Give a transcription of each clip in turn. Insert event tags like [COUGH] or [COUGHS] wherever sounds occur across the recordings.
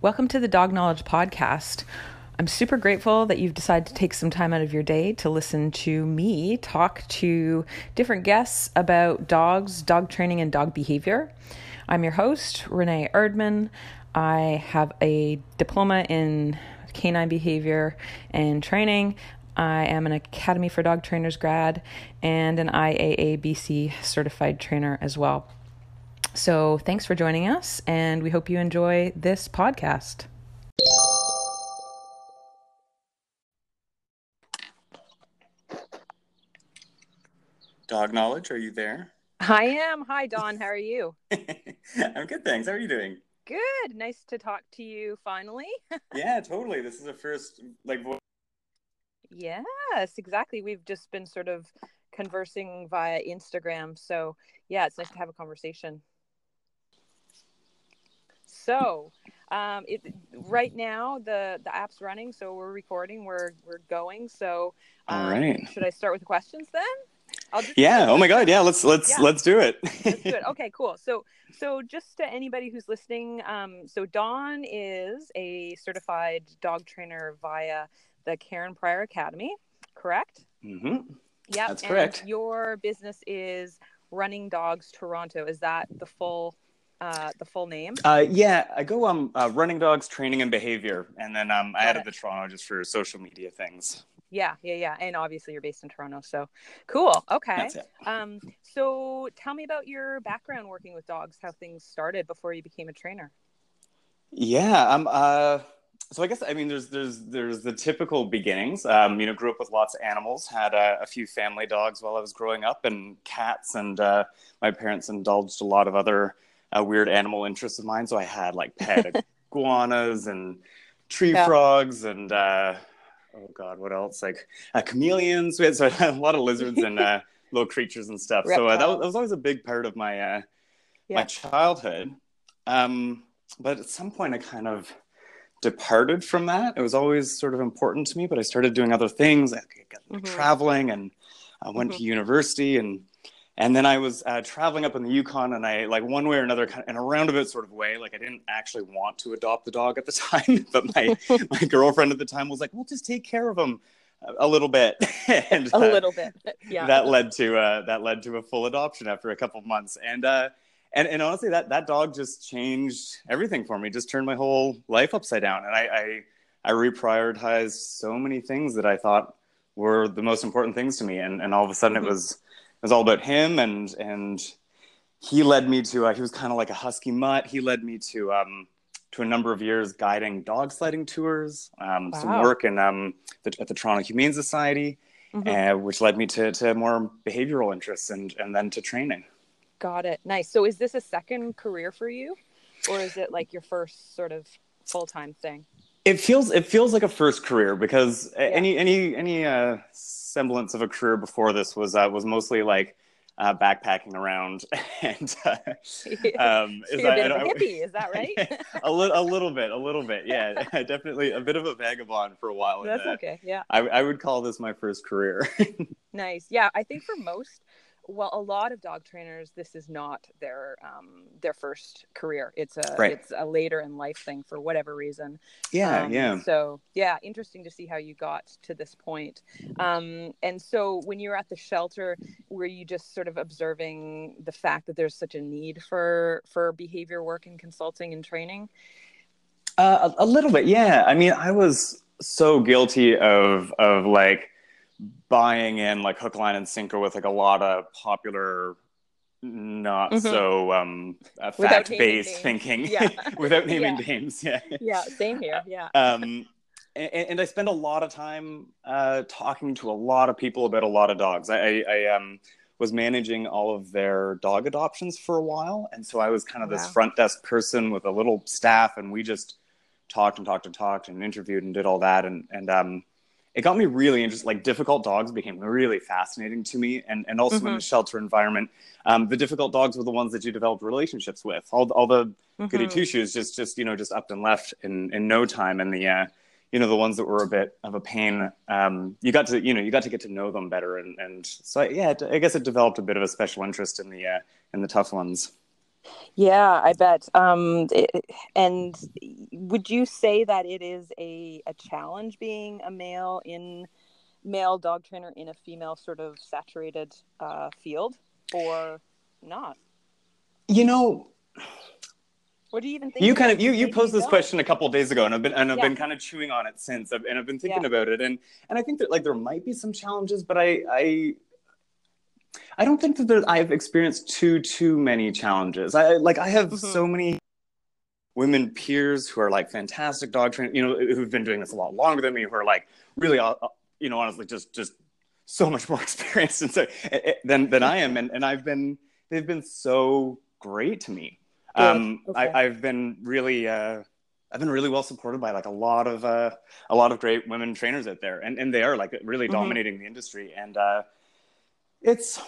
Welcome to the Dog Knowledge Podcast. I'm super grateful that you've decided to take some time out of your day to listen to me talk to different guests about dogs, dog training, and dog behavior. I'm your host, Renee Erdman. I have a diploma in canine behavior and training. I am an Academy for Dog Trainers grad and an IAABC certified trainer as well. So, thanks for joining us, and we hope you enjoy this podcast. Dog Knowledge, are you there? I am. Hi, Don. How are you? [LAUGHS] I'm good, thanks. How are you doing? Good. Nice to talk to you finally. [LAUGHS] yeah, totally. This is the first like vo- Yes, exactly. We've just been sort of conversing via Instagram. So, yeah, it's nice to have a conversation. So, um, it, right now the the app's running, so we're recording. We're we're going. So, um, all right. Should I start with the questions then? yeah. Oh my God. Yeah. Let's let's yeah. let's do it. let's do it. Okay. Cool. So so just to anybody who's listening, um, so Don is a certified dog trainer via the Karen Pryor Academy, correct? Mm-hmm. Yeah. That's correct. your business is Running Dogs Toronto. Is that the full uh, the full name? Uh, yeah, I go um uh, running dogs training and behavior, and then um I added the Toronto just for social media things. Yeah, yeah, yeah, and obviously you're based in Toronto, so cool. Okay. Um, so tell me about your background working with dogs, how things started before you became a trainer. Yeah, um, uh, so I guess I mean there's there's there's the typical beginnings. Um, you know, grew up with lots of animals, had a, a few family dogs while I was growing up, and cats, and uh, my parents indulged a lot of other uh, weird animal interest of mine. So I had like pet [LAUGHS] iguanas and tree yeah. frogs and uh, oh god, what else? Like uh, chameleons. We had, so [LAUGHS] a lot of lizards and uh, [LAUGHS] little creatures and stuff. So uh, that was, that, was, always a big part of my uh, yeah. my childhood. Um, but at some point, I kind of departed from that. It was always sort of important to me, but I started doing other things. I got mm-hmm. traveling and I went mm-hmm. to university and and then I was uh, traveling up in the Yukon, and I like one way or another, kind of, in a roundabout sort of way. Like I didn't actually want to adopt the dog at the [LAUGHS] time, but my [LAUGHS] my girlfriend at the time was like, "Well, just take care of him a little bit," [LAUGHS] and a uh, little bit, yeah. That led to uh, that led to a full adoption after a couple of months, and uh, and and honestly, that that dog just changed everything for me. Just turned my whole life upside down, and I I, I reprioritized so many things that I thought were the most important things to me, and and all of a sudden mm-hmm. it was was all about him and and he led me to uh, he was kind of like a husky mutt. He led me to um to a number of years guiding dog sledding tours um wow. some work in um the, at the toronto humane society mm-hmm. uh, which led me to to more behavioral interests and and then to training. Got it. Nice. So is this a second career for you or is it like your first sort of full-time thing it feels it feels like a first career because yeah. any any any uh, semblance of a career before this was uh, was mostly like uh, backpacking around [LAUGHS] and uh, [LAUGHS] um, is, that, a hippie, is that [LAUGHS] right? a little a little bit, a little bit, yeah, definitely a bit of a vagabond for a while. That's okay, yeah. I, I would call this my first career. nice, yeah. I think for most well a lot of dog trainers this is not their um their first career. It's a right. it's a later in life thing for whatever reason. Yeah um, yeah. so yeah interesting to see how you got to this point. Um and so when you were at the shelter were you just sort of observing the fact that there's such a need for for behavior work and consulting and training? Uh, a, a little bit yeah. I mean i was so guilty of of like buying in like hook, line, and sinker with like a lot of popular, not mm-hmm. so um, uh, fact based thinking yeah. [LAUGHS] without naming yeah. names. Yeah. Yeah. Same here. Yeah. [LAUGHS] Um, and, and, I spend a lot of time uh, talking to a lot of people about a lot of dogs. I, I, I um, was managing all of their dog adoptions for a while, and so I was kind of wow. this front desk person with a little staff, and we just talked and talked and talked and interviewed and did all that, and and um, it got me really interested. Like difficult dogs became really fascinating to me, and and also mm-hmm. in the shelter environment, um, the difficult dogs were the ones that you developed relationships with. All all the mm-hmm. goody two shoes just just you know just up and left in in no time, and the uh, you know the ones that were a bit of a pain, um, you got to you know you got to get to know them better, and and so yeah, I guess it developed a bit of a special interest in the uh, in the tough ones. Yeah, I bet. Um, it, and would you say that it is a, a challenge being a male in male dog trainer in a female sort of saturated uh, field or not? You know, what do you even think? You kind of you you posed this question a couple days ago, and I've been and I've yeah. been kind of chewing on it since, and I've been thinking yeah. about it, and and I think that like there might be some challenges, but I I I don't think that there, I've experienced too too many challenges. I like I have mm-hmm. so many women peers who are like fantastic dog trainers, you know, who've been doing this a lot longer than me, who are like really, uh, uh you know, honestly, just just so much more [LAUGHS] experienced and so eh, eh, than than I am, and and I've been they've been so great to me. Um, okay. I, have been really. Uh, I've been really well supported by like a lot of uh, a lot of great women trainers out there, and, and they are like really mm-hmm. dominating the industry. And uh, it's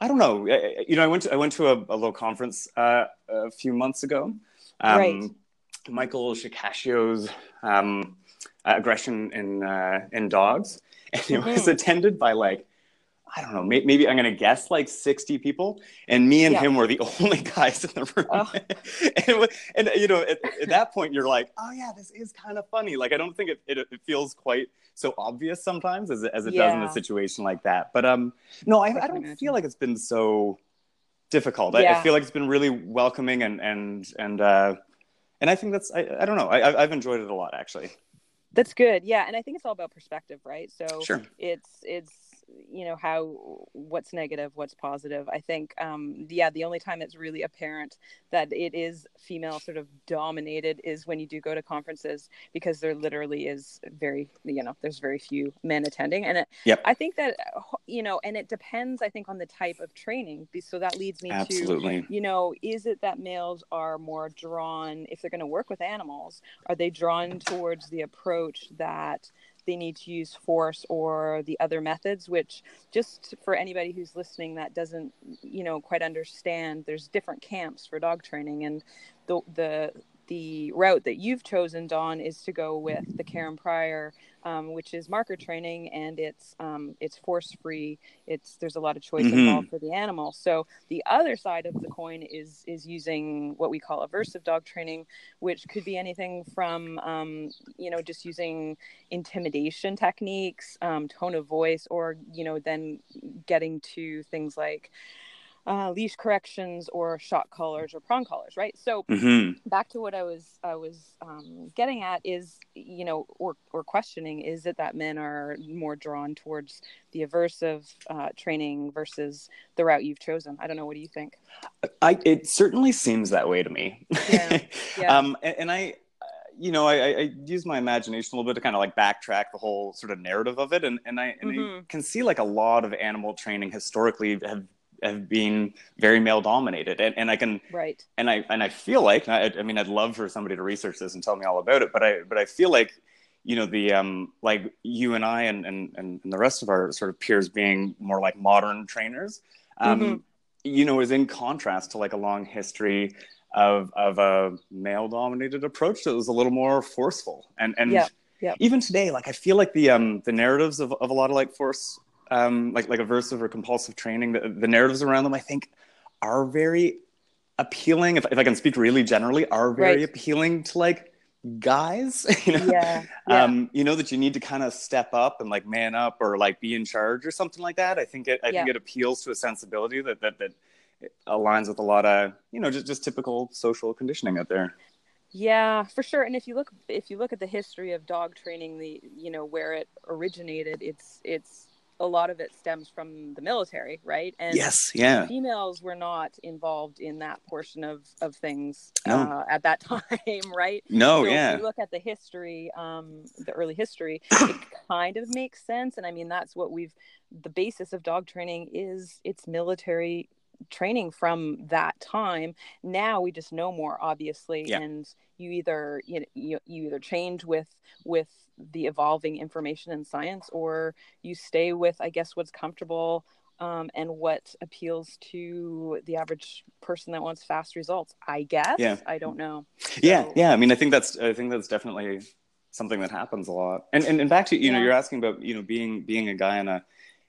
I don't know. You know, I went to, I went to a, a little conference uh, a few months ago. Um, right. Michael Shikashio's um, aggression in uh, in dogs, and it mm-hmm. was attended by like I don't know, maybe I'm going to guess like 60 people. And me and yeah. him were the [LAUGHS] only guys in the room. Oh. [LAUGHS] and, and, you know, at, at, that point, you're like, oh, yeah, this is kind of funny. Like, I don't think it, it, it feels quite so obvious sometimes as, as it yeah. does in a situation like that. But um, no, I, I, don't feel like it's been so difficult. Yeah. I, I, feel like it's been really welcoming and, and, and, uh, and I think that's, I, I don't know, I, I've enjoyed it a lot actually. That's good. Yeah. And I think it's all about perspective, right? So sure. it's, it's, you know how what's negative what's positive i think um yeah the only time it's really apparent that it is female sort of dominated is when you do go to conferences because there literally is very you know there's very few men attending and it, yep. i think that you know and it depends i think on the type of training so that leads me Absolutely. to you know is it that males are more drawn if they're going to work with animals are they drawn towards the approach that they need to use force or the other methods which just for anybody who's listening that doesn't you know quite understand there's different camps for dog training. And the the the route that you've chosen, Don, is to go with the Karen Pryor, um, which is marker training, and it's um, it's force free. It's there's a lot of choice mm-hmm. involved for the animal. So the other side of the coin is is using what we call aversive dog training, which could be anything from um, you know just using intimidation techniques, um, tone of voice, or you know then getting to things like uh, leash corrections or shock collars or prong collars, right? So mm-hmm. back to what I was I was um, getting at is you know or or questioning is it that men are more drawn towards the aversive uh, training versus the route you've chosen? I don't know. What do you think? I it certainly seems that way to me. Yeah. [LAUGHS] yeah. um, and, and I you know, I, I, use my imagination a little bit to kind of like backtrack the whole sort of narrative of it, and and I, and mm-hmm. I can see like a lot of animal training historically have have been very male dominated and, and i can right and i and i feel like I, I mean i'd love for somebody to research this and tell me all about it but i but i feel like you know the um like you and i and and and the rest of our sort of peers being more like modern trainers um mm-hmm. you know is in contrast to like a long history of of a male dominated approach that was a little more forceful and and yeah. Yeah. even today like i feel like the um the narratives of, of a lot of like force um, like like aversive or compulsive training, the, the narratives around them, I think, are very appealing. If, if I can speak really generally, are very right. appealing to like guys. [LAUGHS] you know, yeah, yeah. Um, you know that you need to kind of step up and like man up or like be in charge or something like that. I think it I yeah. think it appeals to a sensibility that that that aligns with a lot of you know just just typical social conditioning out there. Yeah, for sure. And if you look if you look at the history of dog training, the you know where it originated, it's it's a lot of it stems from the military, right? And yes, yeah. Females were not involved in that portion of of things no. uh, at that [LAUGHS] time, right? No, so yeah. If you look at the history, um, the early history, [COUGHS] it kind of makes sense, and I mean that's what we've. The basis of dog training is it's military training from that time. Now we just know more obviously yeah. and you either you, you you either change with with the evolving information and science or you stay with i guess what's comfortable um, and what appeals to the average person that wants fast results i guess. Yeah. I don't know. So, yeah yeah i mean i think that's i think that's definitely something that happens a lot. And and back to you yeah. know you're asking about you know being being a guy in a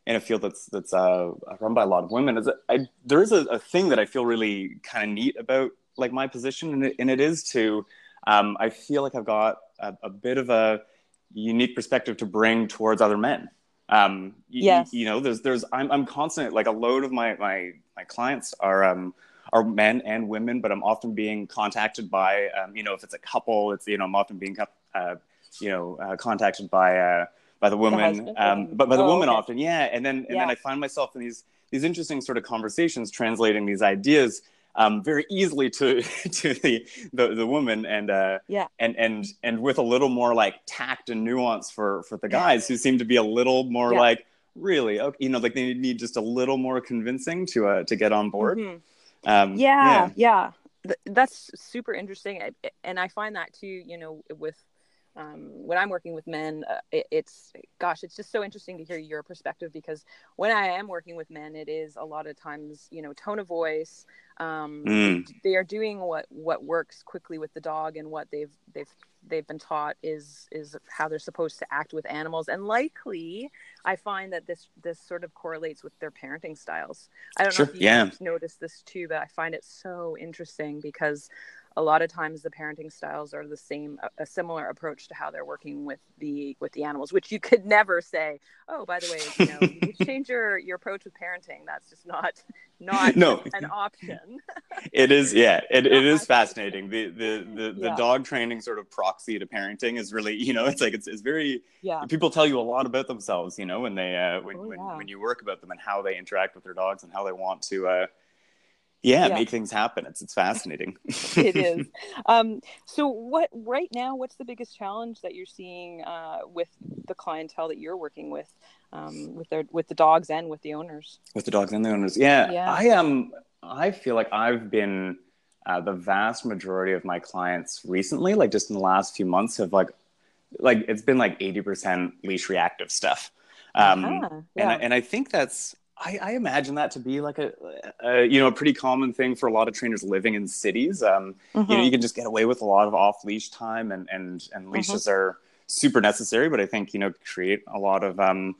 in a field that's that's uh, run by a lot of women is I, there is a, a thing that I feel really kind of neat about like my position, and it, and it is to um, I feel like I've got a, a, bit of a unique perspective to bring towards other men. Um, yes. you, you know, there's there's I'm I'm constant like a load of my my my clients are um are men and women, but I'm often being contacted by um, you know if it's a couple, it's you know I'm often being uh, you know uh, contacted by uh, by the woman, the um, but by the oh, woman okay. often, yeah. And then and yeah. then I find myself in these these interesting sort of conversations, translating these ideas um, very easily to [LAUGHS] to the, the the, woman and uh, yeah and and and with a little more like tact and nuance for for the guys who seem to be a little more yeah. like really okay you know like they need just a little more convincing to uh to get on board mm-hmm. um, yeah yeah, yeah. that's super interesting and i find that too you know with um, when I'm working with men, uh, it, it's gosh, it's just so interesting to hear your perspective because when I am working with men, it is a lot of times, you know, tone of voice. Um, mm. They are doing what what works quickly with the dog, and what they've they've they've been taught is is how they're supposed to act with animals, and likely, I find that this this sort of correlates with their parenting styles. I don't sure. know if you yeah. noticed this too, but I find it so interesting because a lot of times the parenting styles are the same a, similar approach to how they're working with the with the animals which you could [LAUGHS] never say oh by the way you know you [LAUGHS] change your your approach with parenting. That's just not not no. an option. [LAUGHS] It is yeah. It, it is fascinating. The the the, the yeah. dog training sort of proxy to parenting is really you know it's like it's, it's very yeah. people tell you a lot about themselves you know when they uh when, oh, when, when you work about them and how they interact with their dogs and how they want to uh yeah, yeah, make things happen. It's it's fascinating. [LAUGHS] it is. [LAUGHS] Um, so, what right now? What's the biggest challenge that you're seeing uh, with the clientele that you're working with, um, with their with the dogs and with the owners? With the dogs and the owners, yeah. yeah. I am. Um, I feel like I've been uh, the vast majority of my clients recently, like just in the last few months, have like like it's been like eighty percent leash reactive stuff. Um, uh-huh. yeah. and I, and I think that's I, I, imagine that to be like a, a, you know a pretty common thing for a lot of trainers living in cities. Um, mm-hmm. You know, mm-hmm. you can just get away with a lot of off leash time, and and and leashes mm-hmm. are super necessary. But I think you know create a lot of um,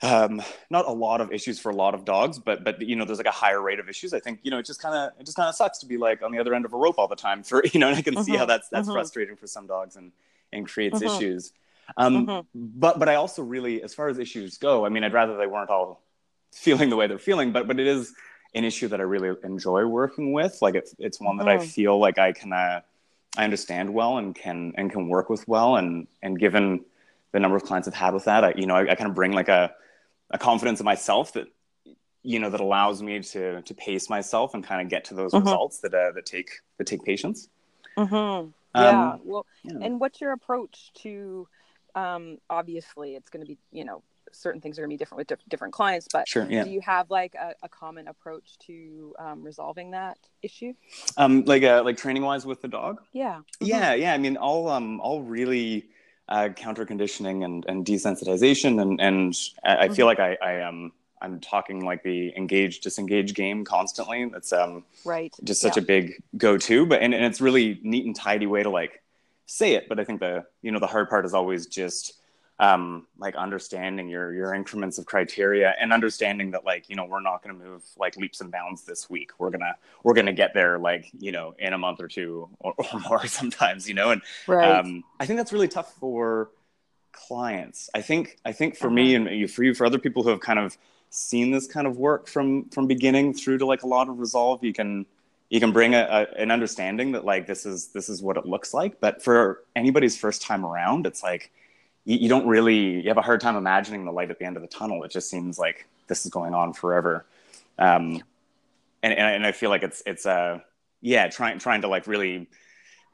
um, not a lot of issues for a lot of dogs, but but you know there's like a higher rate of issues. I think you know it just kind of it just kind of sucks to be like on the other end of a rope all the time for [LAUGHS] you know. And I can mm-hmm. see how mm-hmm. that's that's mm-hmm. frustrating for some dogs and and creates issues. Um, but but I also really, as far as issues go, I mean, I'd rather they weren't all feeling the way they're feeling, but but it is an issue that I really enjoy working with. Like it's it's one that mm. I feel like I can uh, I understand well and can and can work with well. And and given the number of clients I've had with that, I you know I, I kind of bring like a a confidence in myself that you know that allows me to to pace myself and kind of get to those mm-hmm. results that uh, that take that take patience. Mm-hmm. Yeah. Um, well, yeah. and what's your approach to? Um, obviously, it's going to be you know certain things are going to be different with diff- different clients but sure, yeah. do you have like a, a common approach to um, resolving that issue um, like uh, like training wise with the dog yeah mm-hmm. yeah yeah i mean all um all really uh, counter conditioning and, and desensitization and and i, mm-hmm. feel like i i am um, i'm talking like the engage disengage game constantly that's um right just such yeah. a big go-to but and, and it's really neat and tidy way to like say it but i think the you know the hard part is always just um, like understanding your your increments of criteria and understanding that like you know we're not going to move like leaps and bounds this week we're gonna we're gonna get there like you know in a month or two or, or [LAUGHS] more sometimes you know and right. um, i think that's really tough for clients i think i think for uh-huh. me and for you for other people who have kind of seen this kind of work from from beginning through to like a lot of resolve you can you can bring a, a, an understanding that like this is this is what it looks like but for anybody's first time around it's like you, you, don't really you have a hard time imagining the light at the end of the tunnel. It just seems like this is going on forever. Um, and, and, and I feel like it's it's uh yeah trying trying to like really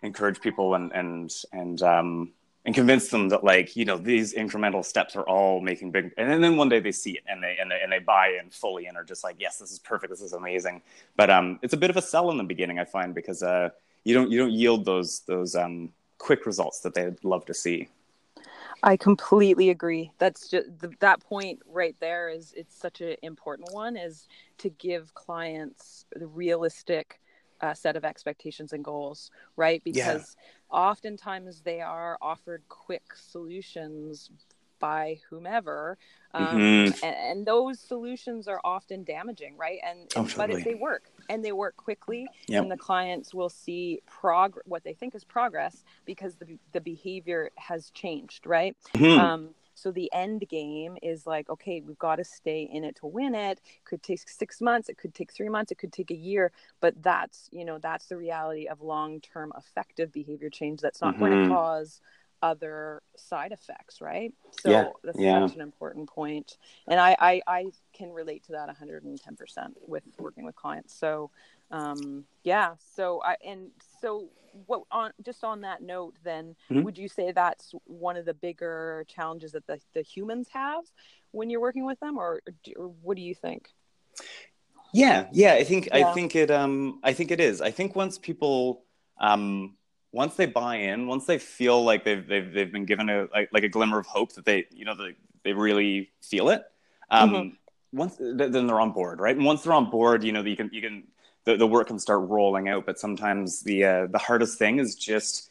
encourage people and and and um and convince them that like you know these incremental steps are all making big and then one day they see it and they and they, and they buy in fully and are just like yes this is perfect this is amazing but um it's a bit of a sell in the beginning i find because uh you don't you don't yield those those um quick results that they'd love to see I completely agree. That's just that point right there is it's such an important one is to give clients the realistic uh, set of expectations and goals, right? Because yeah. oftentimes they are offered quick solutions by whomever um, mm-hmm. and, and, those solutions are often damaging right and oh, but if they work and they work quickly yep. and the clients will see prog what they think is progress because the, the behavior has changed right mm-hmm. um, so the end game is like, okay, we've got to stay in it to win it. Could take six months, it could take three months, it could take a year, but that's you know that's the reality of long-term effective behavior change. That's not mm-hmm. going to cause other side effects, right? So yeah, that's yeah. such an important point. And I, I, I can relate to that 110% with working with clients. So, um, yeah. So I, and so what on, just on that note, then mm-hmm. would you say that's one of the bigger challenges that the, the humans have when you're working with them or, or what do you think? Yeah. Yeah. I think, yeah. I think it, um, I think it is. I think once people, um, once they buy in, once they feel like they've they've, they've been given a like, like a glimmer of hope that they you know they, they really feel it, um, mm-hmm. once then they're on board, right? And once they're on board, you know you can you can the, the work can start rolling out. But sometimes the uh, the hardest thing is just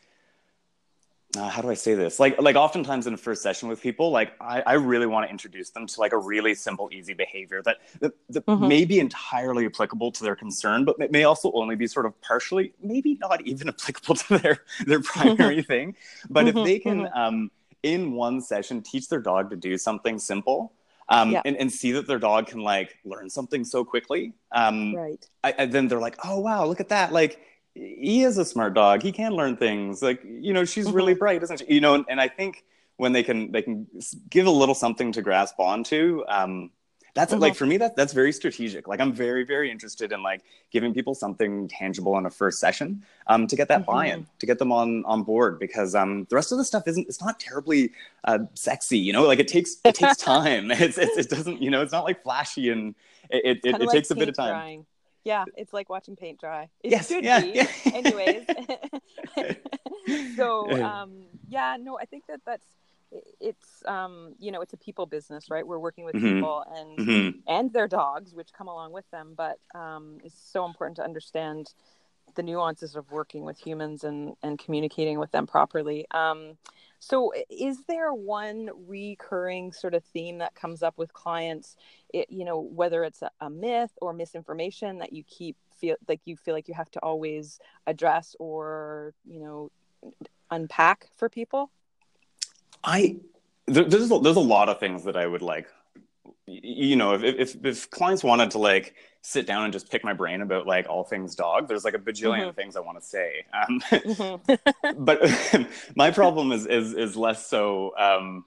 uh, how do I say this? Like, like oftentimes in a first session with people, like I, I really want to introduce them to like a really simple, easy behavior that, that, that mm-hmm. may be entirely applicable to their concern, but may also only be sort of partially, maybe not even [LAUGHS] applicable to their their primary mm-hmm. thing. But mm-hmm. if they can, mm-hmm. um, in one session, teach their dog to do something simple, um, yeah. and, and see that their dog can like learn something so quickly, um, right? I, I, then they're like, oh wow, look at that, like he is a smart dog. He can learn things. Like you know, she's mm-hmm. really bright, isn't she? You know, and, and, I think when they can they can give a little something to grasp onto. Um, that's mm-hmm. like for me that that's very strategic. Like I'm very very interested in like giving people something tangible in a first session um, to get that mm-hmm. buy-in, to get them on on board because um, the rest of the stuff isn't it's not terribly uh, sexy. You know, like it takes it takes [LAUGHS] time. it's, it's, it doesn't you know it's not like flashy and it it, it, it like takes a bit of time. Drying. Yeah, it's like watching paint dry. It yes, should yeah, be. Yeah. [LAUGHS] Anyways. [LAUGHS] so um, yeah, no, I think that that's it's um, you know it's a people business, right? We're working with mm-hmm. people and mm-hmm. and their dogs, which come along with them. But um, it's so important to understand the nuances of working with humans and and communicating with them properly. Um, so, is there one recurring sort of theme that comes up with clients? It, you know, whether it's a, a, myth or misinformation that you keep feel like you feel like you have to always address or you know unpack for people. I there, there's a, there's a lot of things that I would like you know, if, if, if clients wanted to like sit down and just pick my brain about like all things dog, there's like a bajillion mm-hmm. things I want to say. Um, mm-hmm. [LAUGHS] but [LAUGHS] my problem is, is, is less so, um,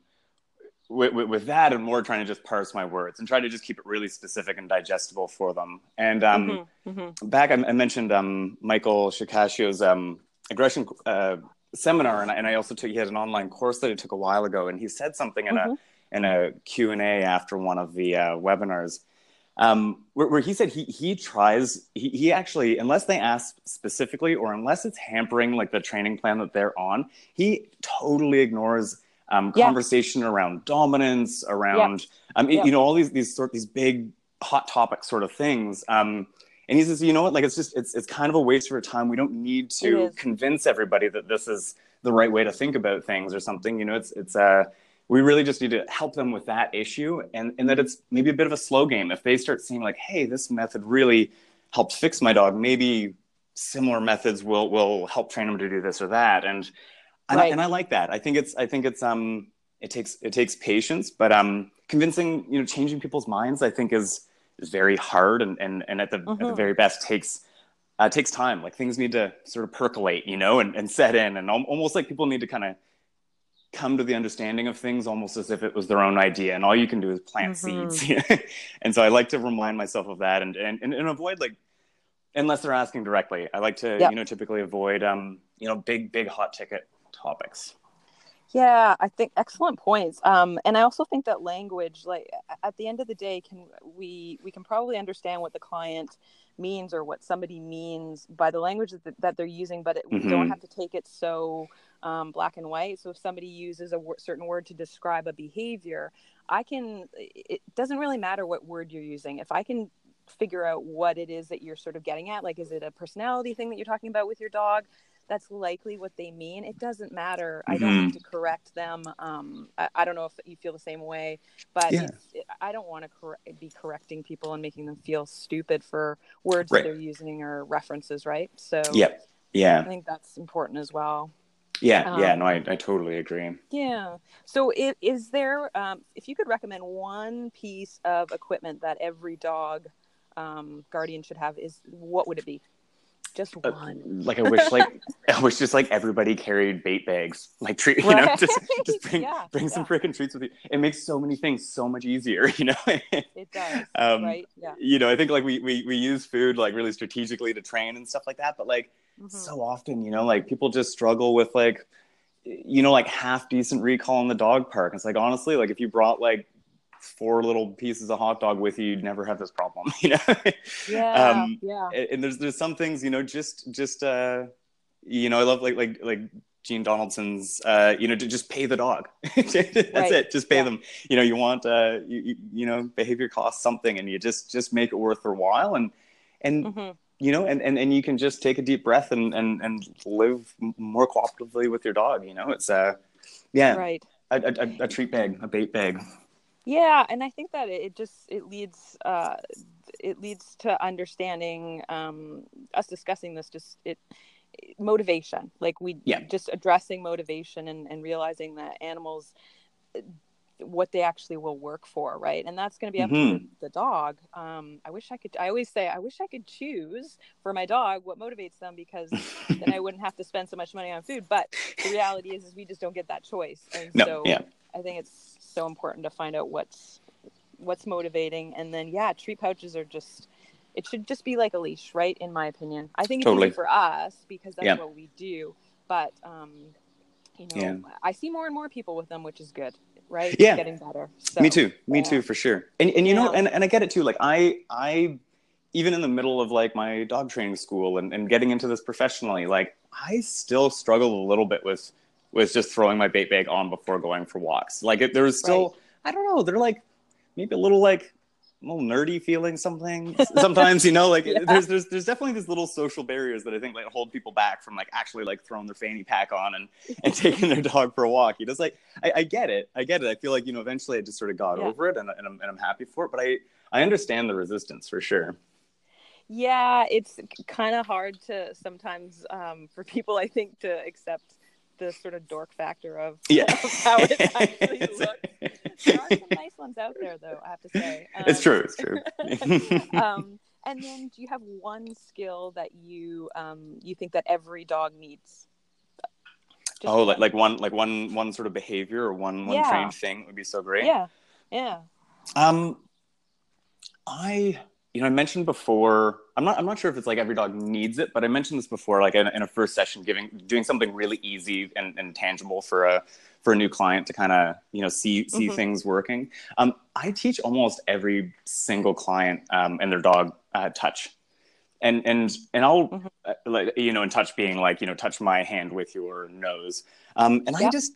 with, with, with, that and more trying to just parse my words and try to just keep it really specific and digestible for them. And um, mm-hmm. mm-hmm. back, I, I mentioned um, Michael Shikashio's um, aggression uh, seminar, and I, and I also took he had an online course that I took a while ago, and he said something in a mm-hmm in a Q&A after one of the uh, webinars um, where, where, he said he, he tries, he, he actually, unless they ask specifically or unless it's hampering like the training plan that they're on, he totally ignores um, yeah. conversation around dominance, around, yeah. um, yeah. you know, all these, these sort, these big hot topic sort of things. Um, and he says, you know what, like, it's just, it's, it's kind of a waste of our time. We don't need to convince everybody that this is the right way to think about things or something, you know, it's, it's, uh, we really just need to help them with that issue and, and that it's maybe a bit of a slow game if they start seeing like hey this method really helped fix my dog maybe similar methods will will help train them to do this or that and right. I, and I like that I think it's I think it's um it takes it takes patience but um convincing you know changing people's minds I think is is very hard and and, and at the mm-hmm. at the mm-hmm. very best takes uh, takes time like things need to sort of percolate you know and, and set in and almost like people need to kind of come to the understanding of things almost as if it was their own idea and all you can do is plant mm-hmm. seeds [LAUGHS] and so i like to remind myself of that and, and, and avoid like unless they're asking directly i like to yep. you know typically avoid um you know big big hot ticket topics yeah i think excellent points um and i also think that language like at the end of the day can we we can probably understand what the client means or what somebody means by the language that, that they're using but it, mm-hmm. we don't mm-hmm. have to take it so um, black and white. So if somebody uses a w- certain word to describe a behavior, I can, it doesn't really matter what word you're using. If I can figure out what it is that you're sort of getting at, like, is it a personality thing that you're talking about with your dog? that's likely what they mean. It doesn't matter. Mm-hmm. I don't need mm-hmm. to correct them. Um, I, I, don't know if you feel the same way, but yeah. it, I don't want to cor- be correcting people and making them feel stupid for words right. that they're using or references, right? So, yep. yeah, I think that's important as well. Yeah, um, yeah, no, I, I totally agree. Yeah. So, it, is there, um, if you could recommend one piece of equipment that every dog um, guardian should have, is what would it be? Just uh, one. Uh, like I wish, like [LAUGHS] [LAUGHS] I wish, just like everybody carried bait bags, like treat, you right? know, just [LAUGHS] just bring yeah, bring yeah. some freaking treats with you. It makes so many things so much easier, you know. it does, um, right? Yeah. You know, I think like we we we use food like really strategically to train and stuff like that, but like mm-hmm. so often, you know, like people just struggle with like you know like half decent recall in the dog park. It's like honestly, like if you brought like four little pieces of hot dog with you, you'd never have this problem, [LAUGHS] you know? Yeah. um, yeah. And there's, there's some things, you know, just, just, uh, you know, I love like, like, like Jean Donaldson's, uh, you know, to just pay the dog. [LAUGHS] That's right. it. Just pay yeah. them. You know, you want, uh, you, you, know, behavior costs something and you just, just make it worth their while. And, and, mm-hmm. you know, and, and, and you can just take a deep breath and, and, and live more cooperatively with your dog. You know, it's, uh, yeah, right. A, a, a treat bag, a bait bag yeah and i think that it just it leads uh it leads to understanding um us discussing this just it motivation like we yeah. just addressing motivation and, and realizing that animals what they actually will work for right and that's going to be up mm-hmm. to the dog um, i wish i could i always say i wish i could choose for my dog what motivates them because then i wouldn't have to spend so much money on food but the reality is is we just don't get that choice and [LAUGHS] no, so yeah. i think it's so important to find out what's what's motivating. And then yeah treat pouches are just it should just be like a leash right? In my opinion. I think it's totally. for us because that's yeah. what we do. But um you know yeah. i see more and more people with them which is good right? Yeah. getting better. So, me too. Me yeah. too for sure. And, and you know and, and i get it too. Like i i even in the middle of like my dog training school and, and getting into this professionally like i still struggle a little bit with was just throwing my bait bag on before going for walks. Like it, there's still, right. I don't know, they're like maybe a little like a little nerdy feeling something [LAUGHS] sometimes you know like [LAUGHS] yeah. there's there's there's definitely these little social barriers that i think like hold people back from like actually like throwing their fanny pack on and and [LAUGHS] taking their dog for a walk you just like I, I get it i get it i feel like you know eventually i just sort of got yeah. over it and, and, I'm, and i'm happy for it but i i understand the resistance for sure yeah it's kind of hard to sometimes um, for people i think to accept the sort of dork factor of, [LAUGHS] yeah. of how it [LAUGHS] actually looks. There are some nice ones out there, though. I have to say. Um, [LAUGHS] it's true. It's true. um, and then, do you have one skill that you um, you think that every dog needs? Just oh, like like one like one one sort of behavior or one one yeah. trained thing would be so great. Yeah, yeah. Um, I you know, I mentioned before. I'm not. I'm not sure if it's like every dog needs it, but I mentioned this before, like in, in a first session, giving doing something really easy and, and tangible for a for a new client to kind of you know see see mm-hmm. things working. Um, I teach almost every single client um, and their dog uh, touch, and and and I'll mm-hmm. uh, like you know, in touch being like you know, touch my hand with your nose, um, and I just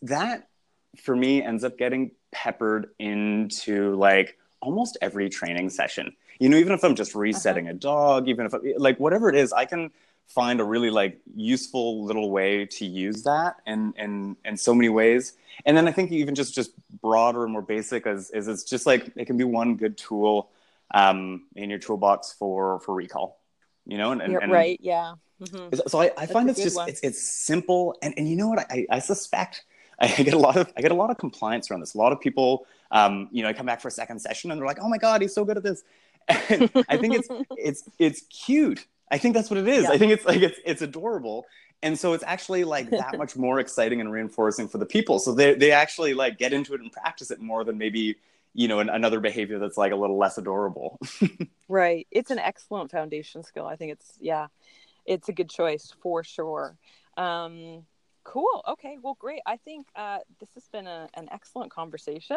that for me ends up getting peppered into like almost every training session you know even if i'm just uh-huh. resetting uh-huh. a dog even if I, like whatever it is i can find a really like useful little way to use that and and in so many ways and then i think even just just broader and more basic as is it's just like it can be one good tool um, in your toolbox for for recall you know and, and, and right yeah mm-hmm. so i, I find it's just it's, it's simple and and you know what i i suspect [LAUGHS] I get a lot of I get a lot of compliance around this. A lot of people, um, you know, I come back for a second session and they're like, "Oh my god, he's so good at this," [LAUGHS] And I think it's [LAUGHS] it's it's cute. I think that's what it is. Yeah. I think it's like it's it's adorable. And so it's actually like that much more exciting and reinforcing for the people. So they they actually like get into it and practice it more than maybe you know an, another behavior that's like a little less adorable. right. It's an excellent foundation skill. I think it's yeah, it's a good choice for sure. Um, Cool. Okay. Well, great. I think uh, this has been a, an excellent conversation.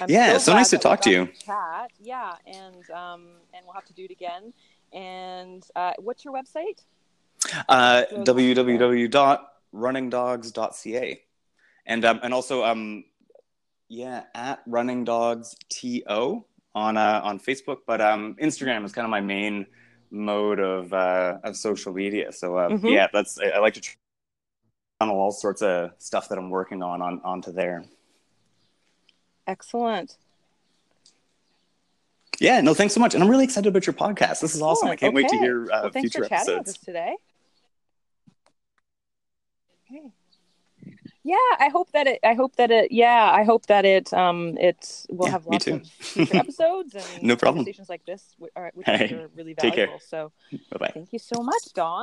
I'm yeah, so, so nice to talk to you. Chat. Yeah, and um, and we'll have to do it again. And uh, what's your website? Uh, www.runningdogs.ca, and um, and also um, yeah, at Running Dogs To on uh, on Facebook, but um, Instagram is kind of my main mode of uh, of social media. So uh, Mhm. yeah, that's I, I like to channel all sorts of stuff that I'm working on, on onto there. Excellent. Yeah, no, thanks so much, and I'm really excited about your podcast. This is awesome. I can't wait to hear uh, well, thanks future for chatting with episodes. us today. Okay. Yeah, I hope that it. I hope that it. Yeah, I hope that it. Um, it will Yeah, have lots of future [LAUGHS] episodes and No problem. conversations like this, which are, which Hey, are really take care. valuable. So, Bye bye. thank you so much, Don.